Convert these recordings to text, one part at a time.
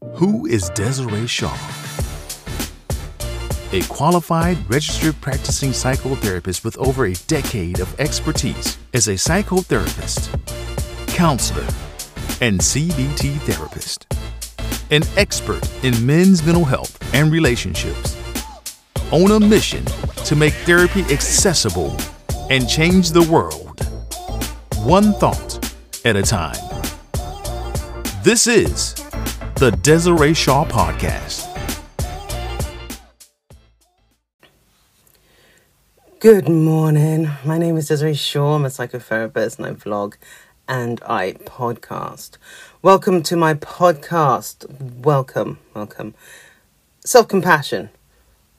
Who is Desiree Shaw? A qualified, registered practicing psychotherapist with over a decade of expertise as a psychotherapist, counselor, and CBT therapist. An expert in men's mental health and relationships. On a mission to make therapy accessible and change the world, one thought at a time. This is the Desiree Shaw Podcast. Good morning. My name is Desiree Shaw. I'm a psychotherapist and I vlog and I podcast. Welcome to my podcast. Welcome, welcome. Self compassion.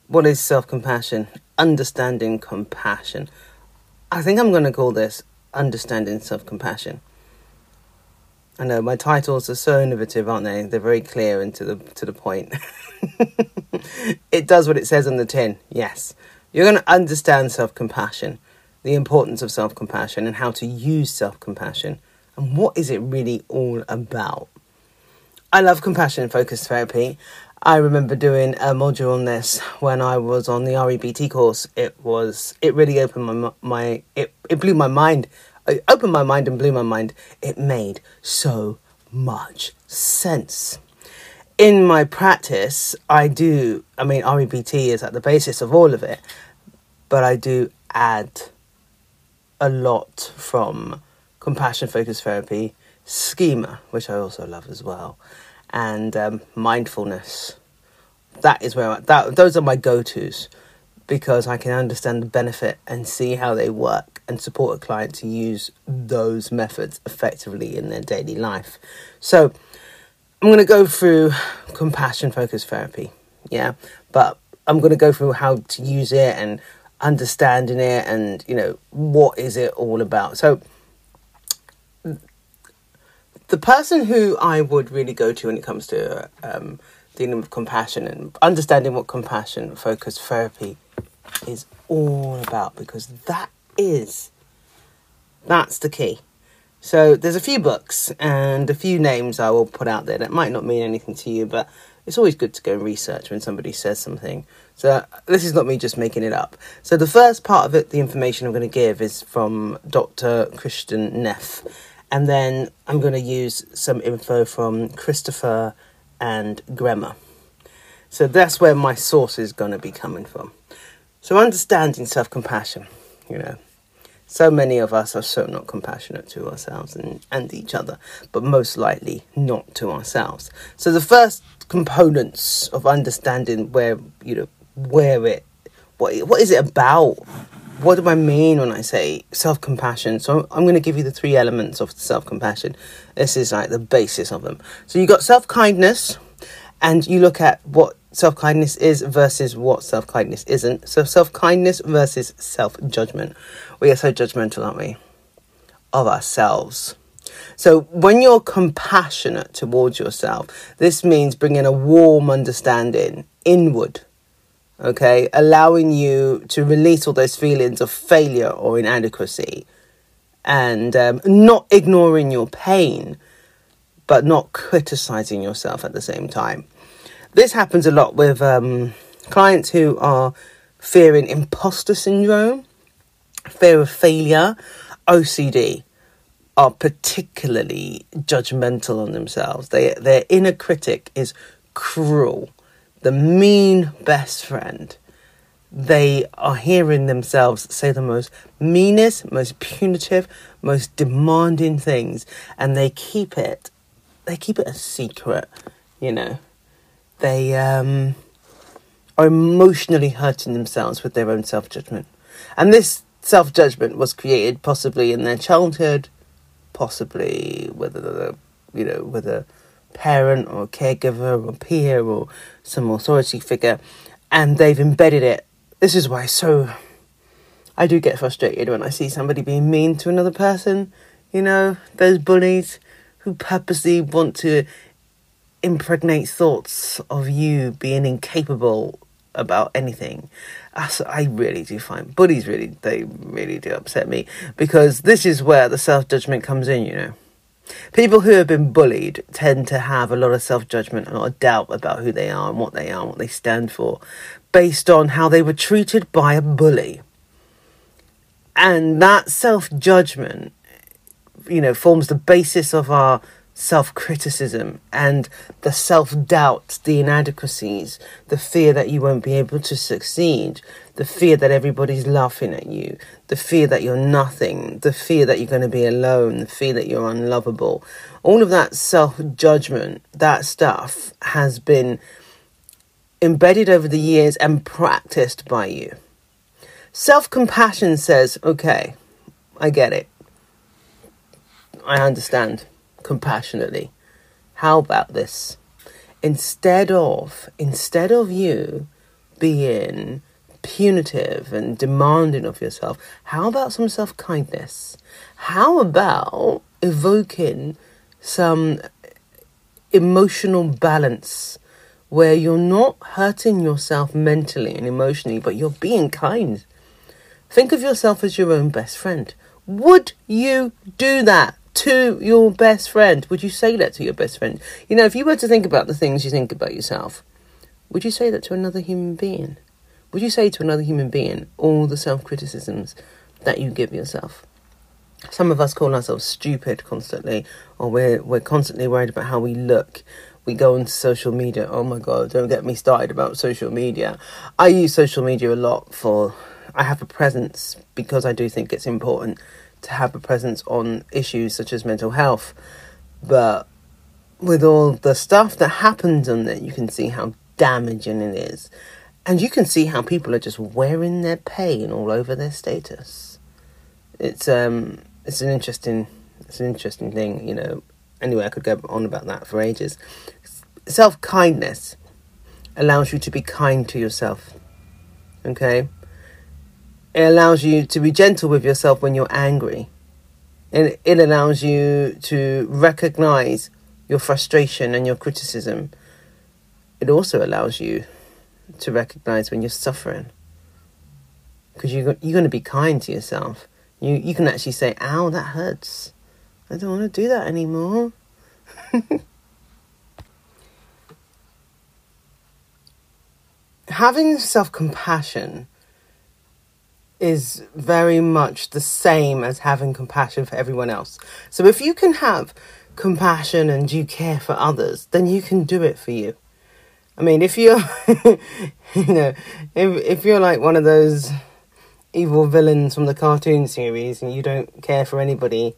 What is self compassion? Understanding compassion. I think I'm going to call this Understanding Self Compassion. I know my titles are so innovative, aren't they? They're very clear and to the to the point. it does what it says on the tin. Yes, you're going to understand self compassion, the importance of self compassion, and how to use self compassion, and what is it really all about. I love compassion focused therapy. I remember doing a module on this when I was on the REBT course. It was it really opened my my it, it blew my mind opened my mind and blew my mind. It made so much sense. In my practice, I do, I mean, REBT is at the basis of all of it, but I do add a lot from compassion focused therapy, schema, which I also love as well, and um, mindfulness. That is where I, that those are my go tos because I can understand the benefit and see how they work and support a client to use those methods effectively in their daily life. So, I'm going to go through compassion focused therapy, yeah, but I'm going to go through how to use it and understanding it and, you know, what is it all about. So, the person who I would really go to when it comes to um, dealing with compassion and understanding what compassion focused therapy is all about because that is that's the key. So there's a few books and a few names I will put out there that might not mean anything to you, but it's always good to go and research when somebody says something. So this is not me just making it up. So the first part of it, the information I'm going to give is from Dr. Kristin Neff, and then I'm going to use some info from Christopher and Germer. So that's where my source is going to be coming from. So, understanding self compassion, you know, so many of us are so not compassionate to ourselves and, and each other, but most likely not to ourselves. So, the first components of understanding where, you know, where it, what, what is it about? What do I mean when I say self compassion? So, I'm going to give you the three elements of self compassion. This is like the basis of them. So, you've got self kindness, and you look at what self kindness is versus what self kindness isn't. So, self kindness versus self judgment. We are so judgmental, aren't we? Of ourselves. So, when you're compassionate towards yourself, this means bringing a warm understanding inward, okay? Allowing you to release all those feelings of failure or inadequacy and um, not ignoring your pain, but not criticizing yourself at the same time. This happens a lot with um, clients who are fearing imposter syndrome, fear of failure, OCD, are particularly judgmental on themselves. They, their inner critic is cruel, the mean best friend. They are hearing themselves say the most meanest, most punitive, most demanding things, and they keep it. They keep it a secret, you know they um, are emotionally hurting themselves with their own self judgment. And this self judgment was created possibly in their childhood, possibly whether the you know with a parent or caregiver or peer or some authority figure, and they've embedded it. This is why so I do get frustrated when I see somebody being mean to another person. You know, those bullies who purposely want to impregnate thoughts of you being incapable about anything. I really do find bullies really they really do upset me because this is where the self judgment comes in. You know, People who have been bullied tend to have a lot of self judgment, and a lot of doubt about who they are and what they are and what they stand for, based on how they were treated by a bully. And that self judgment, you know, forms the basis of our self criticism and the self doubt, the inadequacies, the fear that you won't be able to succeed, the fear that everybody's laughing at you, the fear that you're nothing, the fear that you're going to be alone, the fear that you're unlovable. All of that self judgment, that stuff has been embedded over the years and practiced by you. Self compassion says, okay, I get it. I understand compassionately. How about this? Instead of instead of you being punitive and demanding of yourself, how about some self kindness? How about evoking some emotional balance where you're not hurting yourself mentally and emotionally, but you're being kind? Think of yourself as your own best friend. Would you do that? To your best friend? Would you say that to your best friend? You know, if you were to think about the things you think about yourself, would you say that to another human being? Would you say to another human being all the self criticisms that you give yourself? Some of us call ourselves stupid constantly, or we're, we're constantly worried about how we look. We go onto social media. Oh my God, don't get me started about social media. I use social media a lot for, I have a presence because I do think it's important to have a presence on issues such as mental health. But with all the stuff that happens on there, you can see how damaging it is. And you can see how people are just wearing their pain all over their status. It's um it's an interesting it's an interesting thing, you know. Anyway, I could go on about that for ages. Self kindness allows you to be kind to yourself. Okay? It allows you to be gentle with yourself when you're angry. And it allows you to recognize your frustration and your criticism. It also allows you to recognize when you're suffering. Because you're, you're going to be kind to yourself. You, you can actually say, ow, that hurts. I don't want to do that anymore. Having self compassion is very much the same as having compassion for everyone else. So if you can have compassion and you care for others, then you can do it for you. I mean, if you're, you know, if if you're like one of those evil villains from the cartoon series and you don't care for anybody,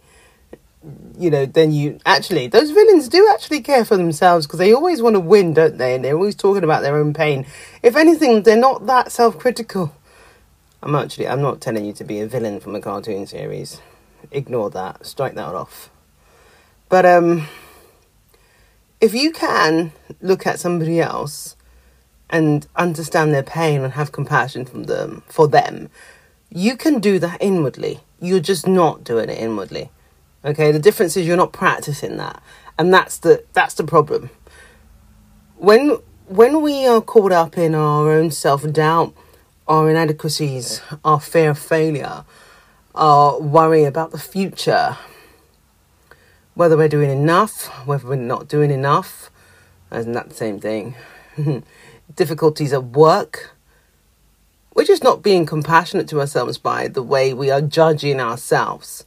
you know, then you actually those villains do actually care for themselves because they always want to win, don't they? And they're always talking about their own pain. If anything, they're not that self-critical. I'm actually I'm not telling you to be a villain from a cartoon series. Ignore that. Strike that off. But um if you can look at somebody else and understand their pain and have compassion from them for them, you can do that inwardly. You're just not doing it inwardly. Okay, the difference is you're not practicing that. And that's the that's the problem. When when we are caught up in our own self doubt our inadequacies, our fear of failure, our worry about the future, whether we're doing enough, whether we're not doing enough, isn't that the same thing? Difficulties at work. We're just not being compassionate to ourselves by the way we are judging ourselves,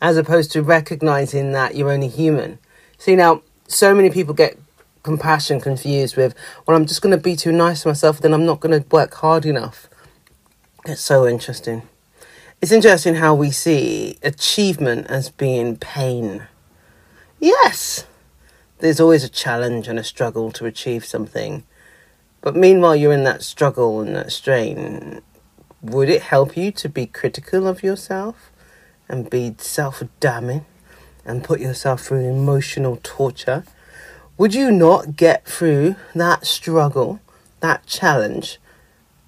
as opposed to recognizing that you're only human. See, now, so many people get compassion confused with, well, I'm just going to be too nice to myself, then I'm not going to work hard enough. It's so interesting. It's interesting how we see achievement as being pain. Yes, there's always a challenge and a struggle to achieve something. But meanwhile, you're in that struggle and that strain. Would it help you to be critical of yourself and be self damning and put yourself through emotional torture? Would you not get through that struggle, that challenge,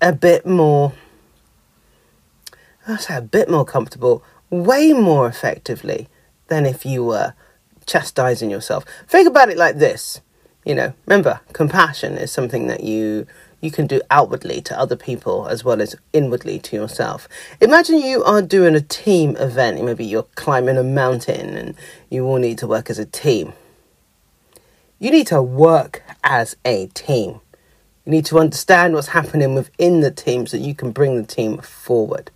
a bit more A bit more comfortable, way more effectively than if you were chastising yourself. Think about it like this. You know, remember, compassion is something that you you can do outwardly to other people as well as inwardly to yourself. Imagine you are doing a team event, maybe you're climbing a mountain and you all need to work as a team. You need to work as a team. You need to understand what's happening within the team so you can bring the team forward.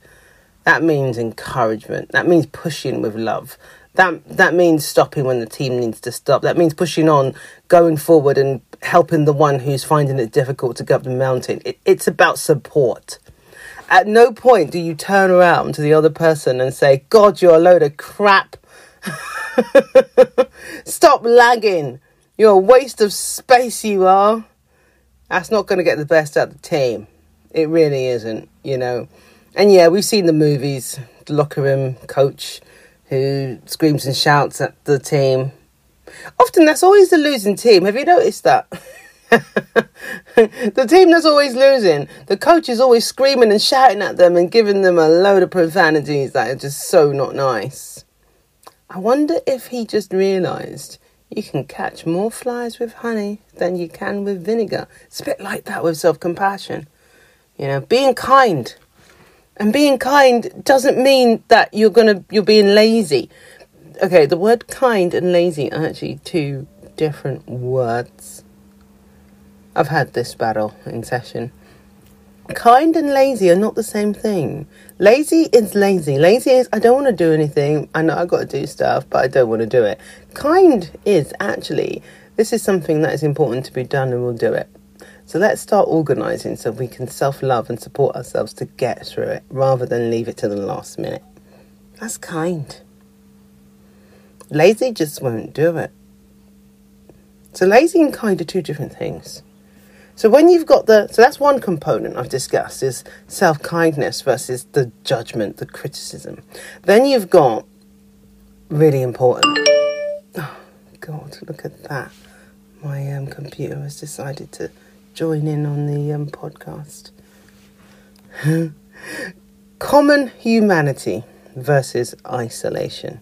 That means encouragement. That means pushing with love. That that means stopping when the team needs to stop. That means pushing on, going forward, and helping the one who's finding it difficult to go up the mountain. It, it's about support. At no point do you turn around to the other person and say, "God, you're a load of crap." Stop lagging. You're a waste of space. You are. That's not going to get the best out of the team. It really isn't. You know. And yeah, we've seen the movies, the locker room coach who screams and shouts at the team. Often that's always the losing team. Have you noticed that? the team that's always losing, the coach is always screaming and shouting at them and giving them a load of profanities that are just so not nice. I wonder if he just realised you can catch more flies with honey than you can with vinegar. It's a bit like that with self compassion. You know, being kind and being kind doesn't mean that you're gonna you're being lazy. Okay, the word kind and lazy are actually two different words. I've had this battle in session. Kind and lazy are not the same thing. Lazy is lazy. Lazy is I don't want to do anything. I know I've got to do stuff, but I don't want to do it. Kind is actually this is something that is important to be done and we'll do it. So let's start organising so we can self love and support ourselves to get through it rather than leave it to the last minute. That's kind. Lazy just won't do it. So lazy and kind are two different things. So when you've got the so that's one component I've discussed is self-kindness versus the judgment, the criticism. Then you've got really important. Oh God, look at that. My um, computer has decided to join in on the um, podcast. Common humanity versus isolation.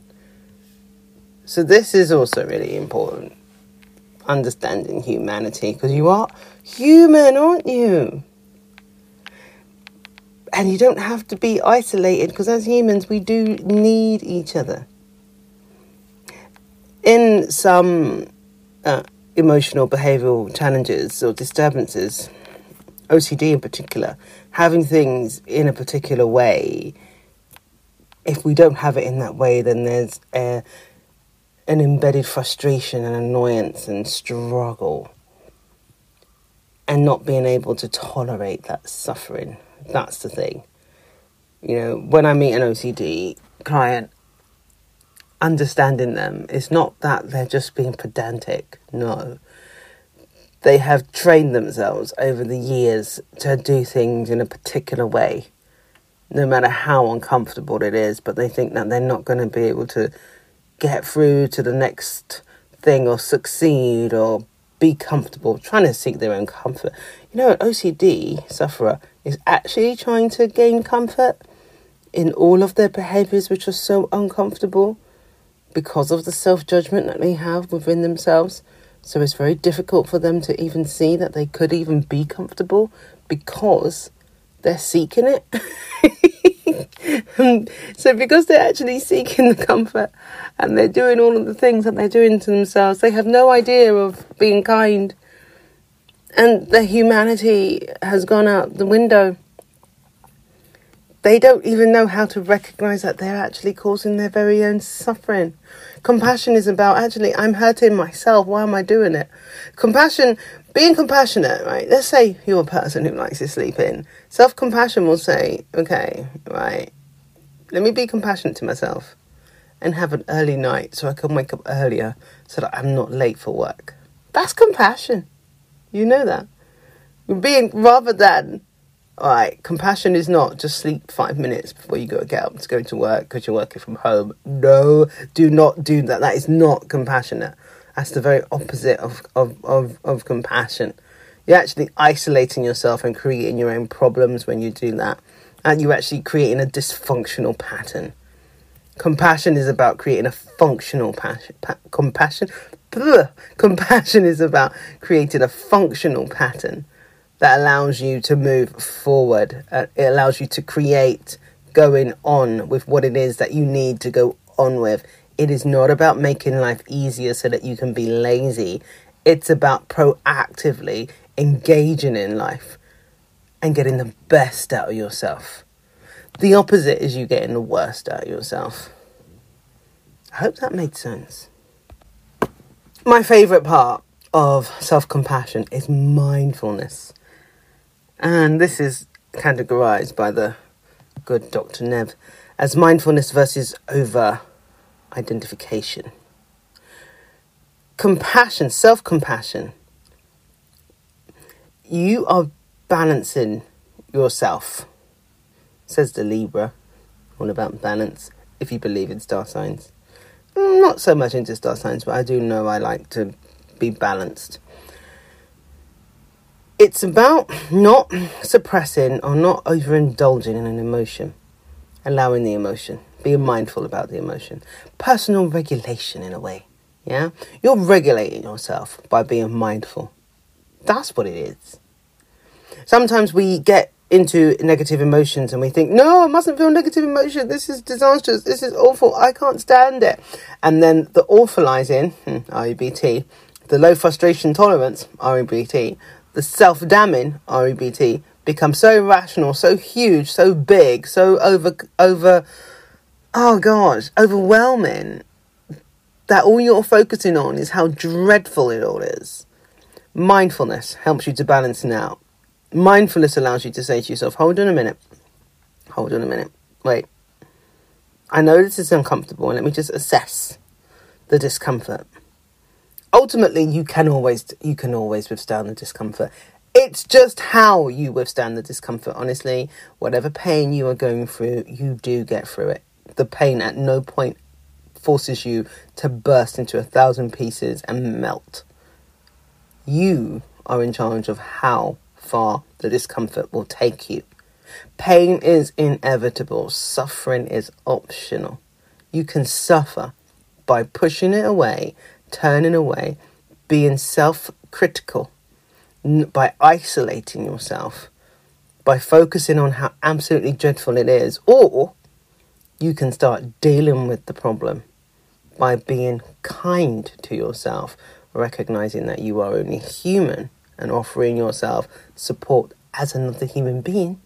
So, this is also really important. Understanding humanity, because you are human, aren't you? And you don't have to be isolated, because as humans, we do need each other. In some uh, emotional behavioral challenges or disturbances, OCD in particular, having things in a particular way, if we don't have it in that way, then there's a, an embedded frustration and annoyance and struggle. And not being able to tolerate that suffering. That's the thing. You know, when I meet an OCD client, understanding them. It's not that they're just being pedantic, no. They have trained themselves over the years to do things in a particular way, no matter how uncomfortable it is, but they think that they're not going to be able to get through to the next thing or succeed or be comfortable, trying to seek their own comfort. You know, an OCD sufferer is actually trying to gain comfort in all of their behaviors, which are so uncomfortable because of the self judgment that they have within themselves. So it's very difficult for them to even see that they could even be comfortable because they're seeking it. so because they're actually seeking the comfort and they're doing all of the things that they're doing to themselves, they have no idea of being kind. And the humanity has gone out the window they don't even know how to recognize that they're actually causing their very own suffering. Compassion is about actually, I'm hurting myself. Why am I doing it? Compassion, being compassionate, right? Let's say you're a person who likes to sleep in. Self compassion will say, okay, right, let me be compassionate to myself and have an early night so I can wake up earlier so that I'm not late for work. That's compassion. You know that. Being rather than all right, compassion is not just sleep five minutes before you go get up to go to work because you're working from home. No, do not do that. That is not compassionate. That's the very opposite of, of, of, of compassion. You're actually isolating yourself and creating your own problems when you do that. And you're actually creating a dysfunctional pattern. Compassion is about creating a functional passion. Pa- compassion, compassion is about creating a functional pattern that allows you to move forward. Uh, it allows you to create going on with what it is that you need to go on with. It is not about making life easier so that you can be lazy. It's about proactively engaging in life and getting the best out of yourself. The opposite is you getting the worst out of yourself. I hope that made sense. My favourite part of self compassion is mindfulness. And this is categorized by the good Dr. Neff as mindfulness versus over identification. Compassion, self compassion. You are balancing yourself, says the Libra, all about balance, if you believe in star signs. Mm, not so much into star signs, but I do know I like to be balanced. It's about not suppressing or not overindulging in an emotion, allowing the emotion, being mindful about the emotion. Personal regulation, in a way. Yeah? You're regulating yourself by being mindful. That's what it is. Sometimes we get into negative emotions and we think, no, I mustn't feel negative emotion. This is disastrous. This is awful. I can't stand it. And then the awfulizing, hmm, REBT, the low frustration tolerance, REBT, the self damning, REBT, become so rational, so huge, so big, so over, over, oh gosh, overwhelming that all you're focusing on is how dreadful it all is. Mindfulness helps you to balance it out. Mindfulness allows you to say to yourself, hold on a minute, hold on a minute, wait. I know this is uncomfortable, let me just assess the discomfort. Ultimately, you can always you can always withstand the discomfort. It's just how you withstand the discomfort. Honestly, whatever pain you are going through, you do get through it. The pain at no point forces you to burst into a thousand pieces and melt. You are in charge of how far the discomfort will take you. Pain is inevitable, suffering is optional. You can suffer by pushing it away, turning away, being self critical, by isolating yourself, by focusing on how absolutely dreadful it is, or you can start dealing with the problem by being kind to yourself, recognizing that you are only human and offering yourself support as another human being,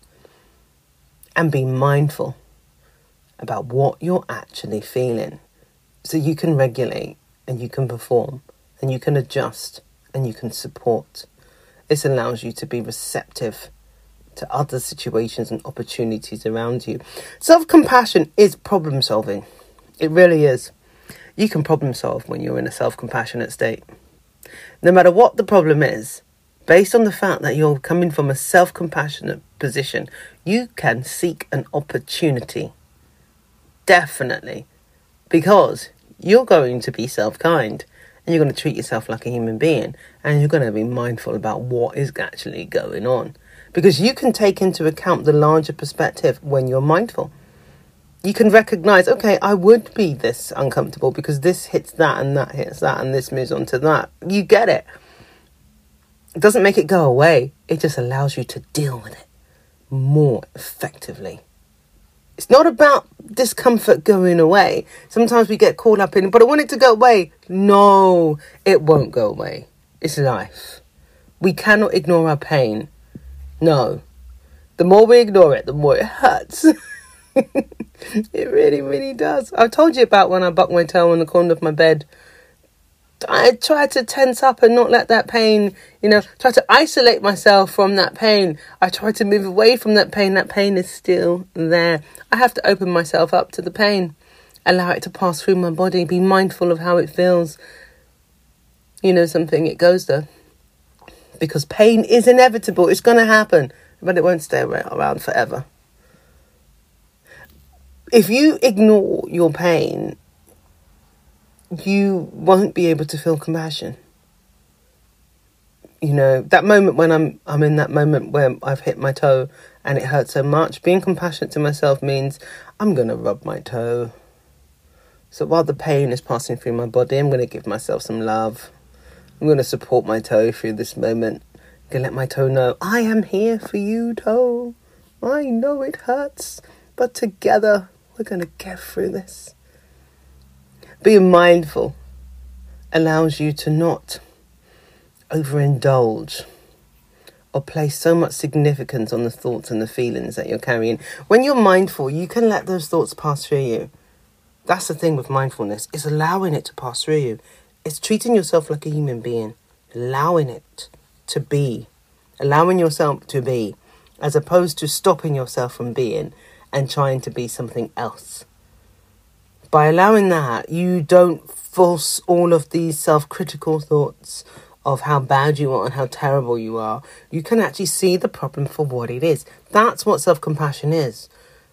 and be mindful about what you're actually feeling so you can regulate and you can perform and you can adjust and you can support. This allows you to be receptive to other situations and opportunities around you. Self compassion is problem solving. It really is. You can problem solve when you're in a self compassionate state. No matter what the problem is, based on the fact that you're coming from a self compassionate position, you can seek an opportunity. Definitely. Because you're going to be self kind and you're going to treat yourself like a human being and you're going to be mindful about what is actually going on. Because you can take into account the larger perspective when you're mindful. You can recognize, okay, I would be this uncomfortable because this hits that and that hits that and this moves on to that. You get it. It doesn't make it go away, it just allows you to deal with it more effectively. It's not about discomfort going away. Sometimes we get caught up in, but I want it to go away. No, it won't go away. It's life. We cannot ignore our pain. No. The more we ignore it, the more it hurts. it really, really does. I've told you about when I bucked my toe on the corner of my bed I try to tense up and not let that pain, you know, try to isolate myself from that pain. I try to move away from that pain. That pain is still there. I have to open myself up to the pain, allow it to pass through my body, be mindful of how it feels. You know, something, it goes there. Because pain is inevitable, it's going to happen, but it won't stay around forever. If you ignore your pain, you won't be able to feel compassion. You know, that moment when I'm I'm in that moment where I've hit my toe and it hurts so much, being compassionate to myself means I'm gonna rub my toe. So while the pain is passing through my body, I'm gonna give myself some love. I'm gonna support my toe through this moment. I'm gonna let my toe know, I am here for you, toe. I know it hurts, but together we're to get through this. Being mindful allows you to not overindulge or place so much significance on the thoughts and the feelings that you're carrying. When you're mindful, you can let those thoughts pass through you. That's the thing with mindfulness, it's allowing it to pass through you. It's treating yourself like a human being, allowing it to be, allowing yourself to be, as opposed to stopping yourself from being and trying to be something else. By allowing that, you don't force all of these self critical thoughts of how bad you are and how terrible you are. You can actually see the problem for what it is. That's what self compassion is.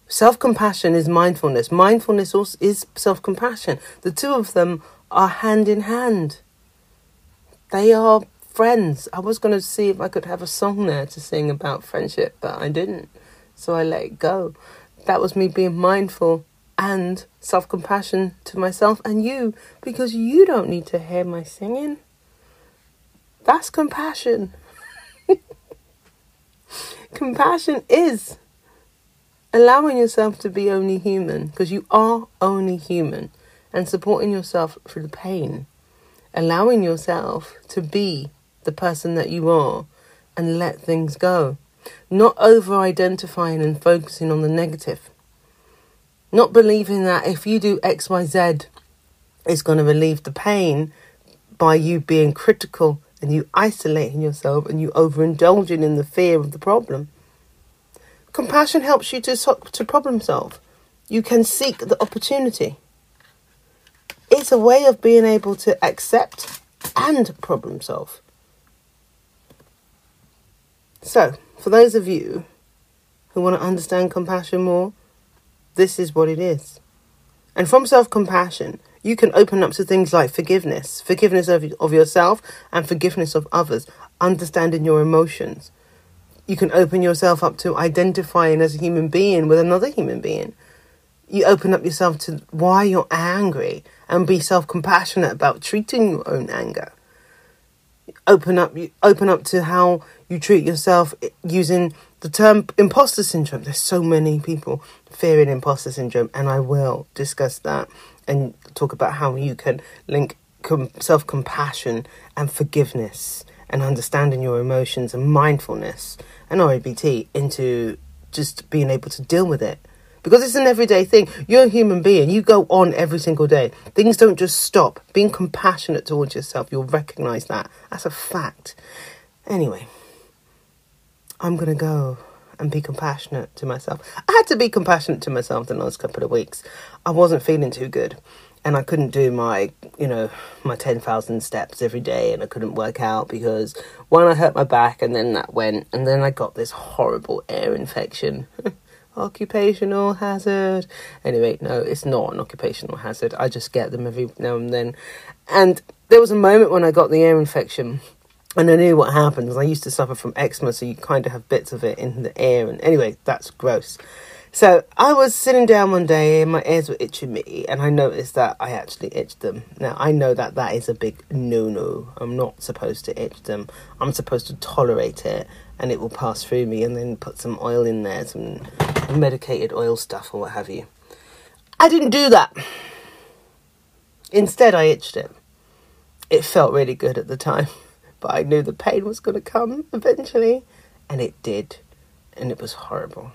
Self compassion is mindfulness. Mindfulness also is self compassion. The two of them are hand in hand. They are friends. I was going to see if I could have a song there to sing about friendship, but I didn't. So I let it go. That was me being mindful and self compassion to myself and you because you don't need to hear my singing. That's compassion. compassion is allowing yourself to be only human because you are only human and supporting yourself through the pain. Allowing yourself to be the person that you are and let things go. Not over identifying and focusing on the negative. Not believing that if you do XYZ, it's going to relieve the pain by you being critical and you isolating yourself and you overindulging in the fear of the problem. Compassion helps you to, to problem solve. You can seek the opportunity. It's a way of being able to accept and problem solve. So, for those of you who want to understand compassion more, this is what it is. And from self compassion, you can open up to things like forgiveness, forgiveness of, of yourself and forgiveness of others, understanding your emotions. You can open yourself up to identifying as a human being with another human being. You open up yourself to why you're angry and be self compassionate about treating your own anger. Open up, open up to how you treat yourself using the term imposter syndrome. There's so many people fearing imposter syndrome, and I will discuss that and talk about how you can link com- self compassion and forgiveness and understanding your emotions and mindfulness and REBT into just being able to deal with it. Because it's an everyday thing. You're a human being. You go on every single day. Things don't just stop. Being compassionate towards yourself, you'll recognize that. That's a fact. Anyway. I'm going to go and be compassionate to myself. I had to be compassionate to myself the last couple of weeks. I wasn't feeling too good and I couldn't do my, you know, my 10,000 steps every day and I couldn't work out because one, I hurt my back and then that went and then I got this horrible ear infection. occupational hazard. Anyway, no, it's not an occupational hazard. I just get them every now and then. And there was a moment when I got the ear infection and I knew what happened because I used to suffer from eczema, so you kind of have bits of it in the ear. And anyway, that's gross. So I was sitting down one day and my ears were itching me, and I noticed that I actually itched them. Now I know that that is a big no no. I'm not supposed to itch them. I'm supposed to tolerate it, and it will pass through me, and then put some oil in there, some medicated oil stuff or what have you. I didn't do that. Instead, I itched it. It felt really good at the time but I knew the pain was going to come eventually, and it did, and it was horrible.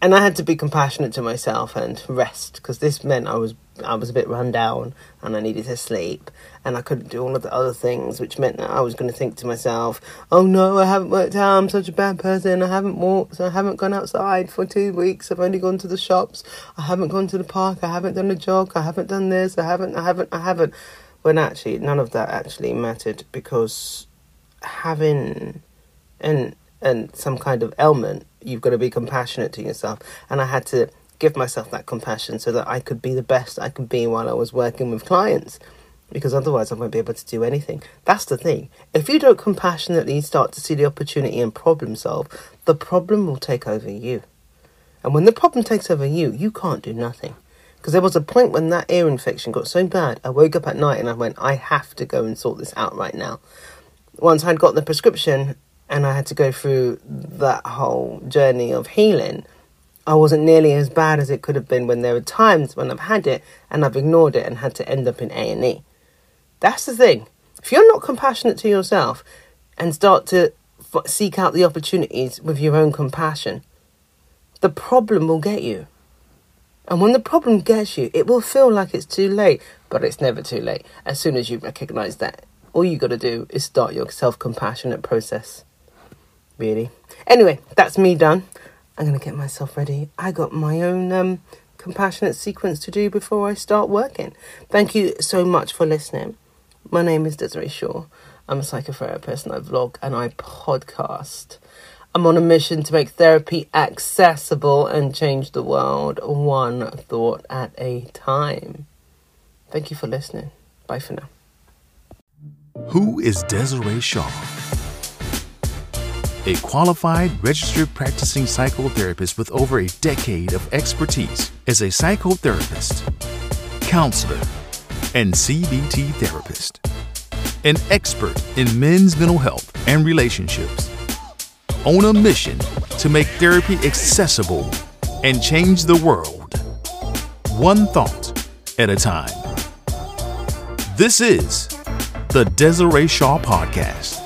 And I had to be compassionate to myself and rest because this meant I was I was a bit run down and I needed to sleep and I couldn't do all of the other things, which meant that I was going to think to myself, "Oh no, I haven't worked out. I'm such a bad person. I haven't walked. I haven't gone outside for two weeks. I've only gone to the shops. I haven't gone to the park. I haven't done a jog. I haven't done this. I haven't. I haven't. I haven't." When actually none of that actually mattered because having and and some kind of ailment, you've got to be compassionate to yourself. And I had to give myself that compassion so that I could be the best I could be while I was working with clients. Because otherwise, I won't be able to do anything. That's the thing. If you don't compassionately start to see the opportunity and problem solve, the problem will take over you. And when the problem takes over you, you can't do nothing. Because there was a point when that ear infection got so bad, I woke up at night and I went, I have to go and sort this out right now. Once I'd got the prescription, and I had to go through that whole journey of healing, I wasn't nearly as bad as it could have been when there were times when I've had it and I've ignored it and had to end up in A and E. That's the thing. If you're not compassionate to yourself and start to seek out the opportunities with your own compassion, the problem will get you. And when the problem gets you, it will feel like it's too late, but it's never too late. As soon as you recognize that, all you got to do is start your self compassionate process. Really. Anyway, that's me done. I'm going to get myself ready. I got my own um, compassionate sequence to do before I start working. Thank you so much for listening. My name is Desiree Shaw. I'm a psychotherapist and I vlog and I podcast. I'm on a mission to make therapy accessible and change the world one thought at a time. Thank you for listening. Bye for now. Who is Desiree Shaw? A qualified registered practicing psychotherapist with over a decade of expertise as a psychotherapist, counselor, and CBT therapist. An expert in men's mental health and relationships. On a mission to make therapy accessible and change the world. One thought at a time. This is the Desiree Shaw Podcast.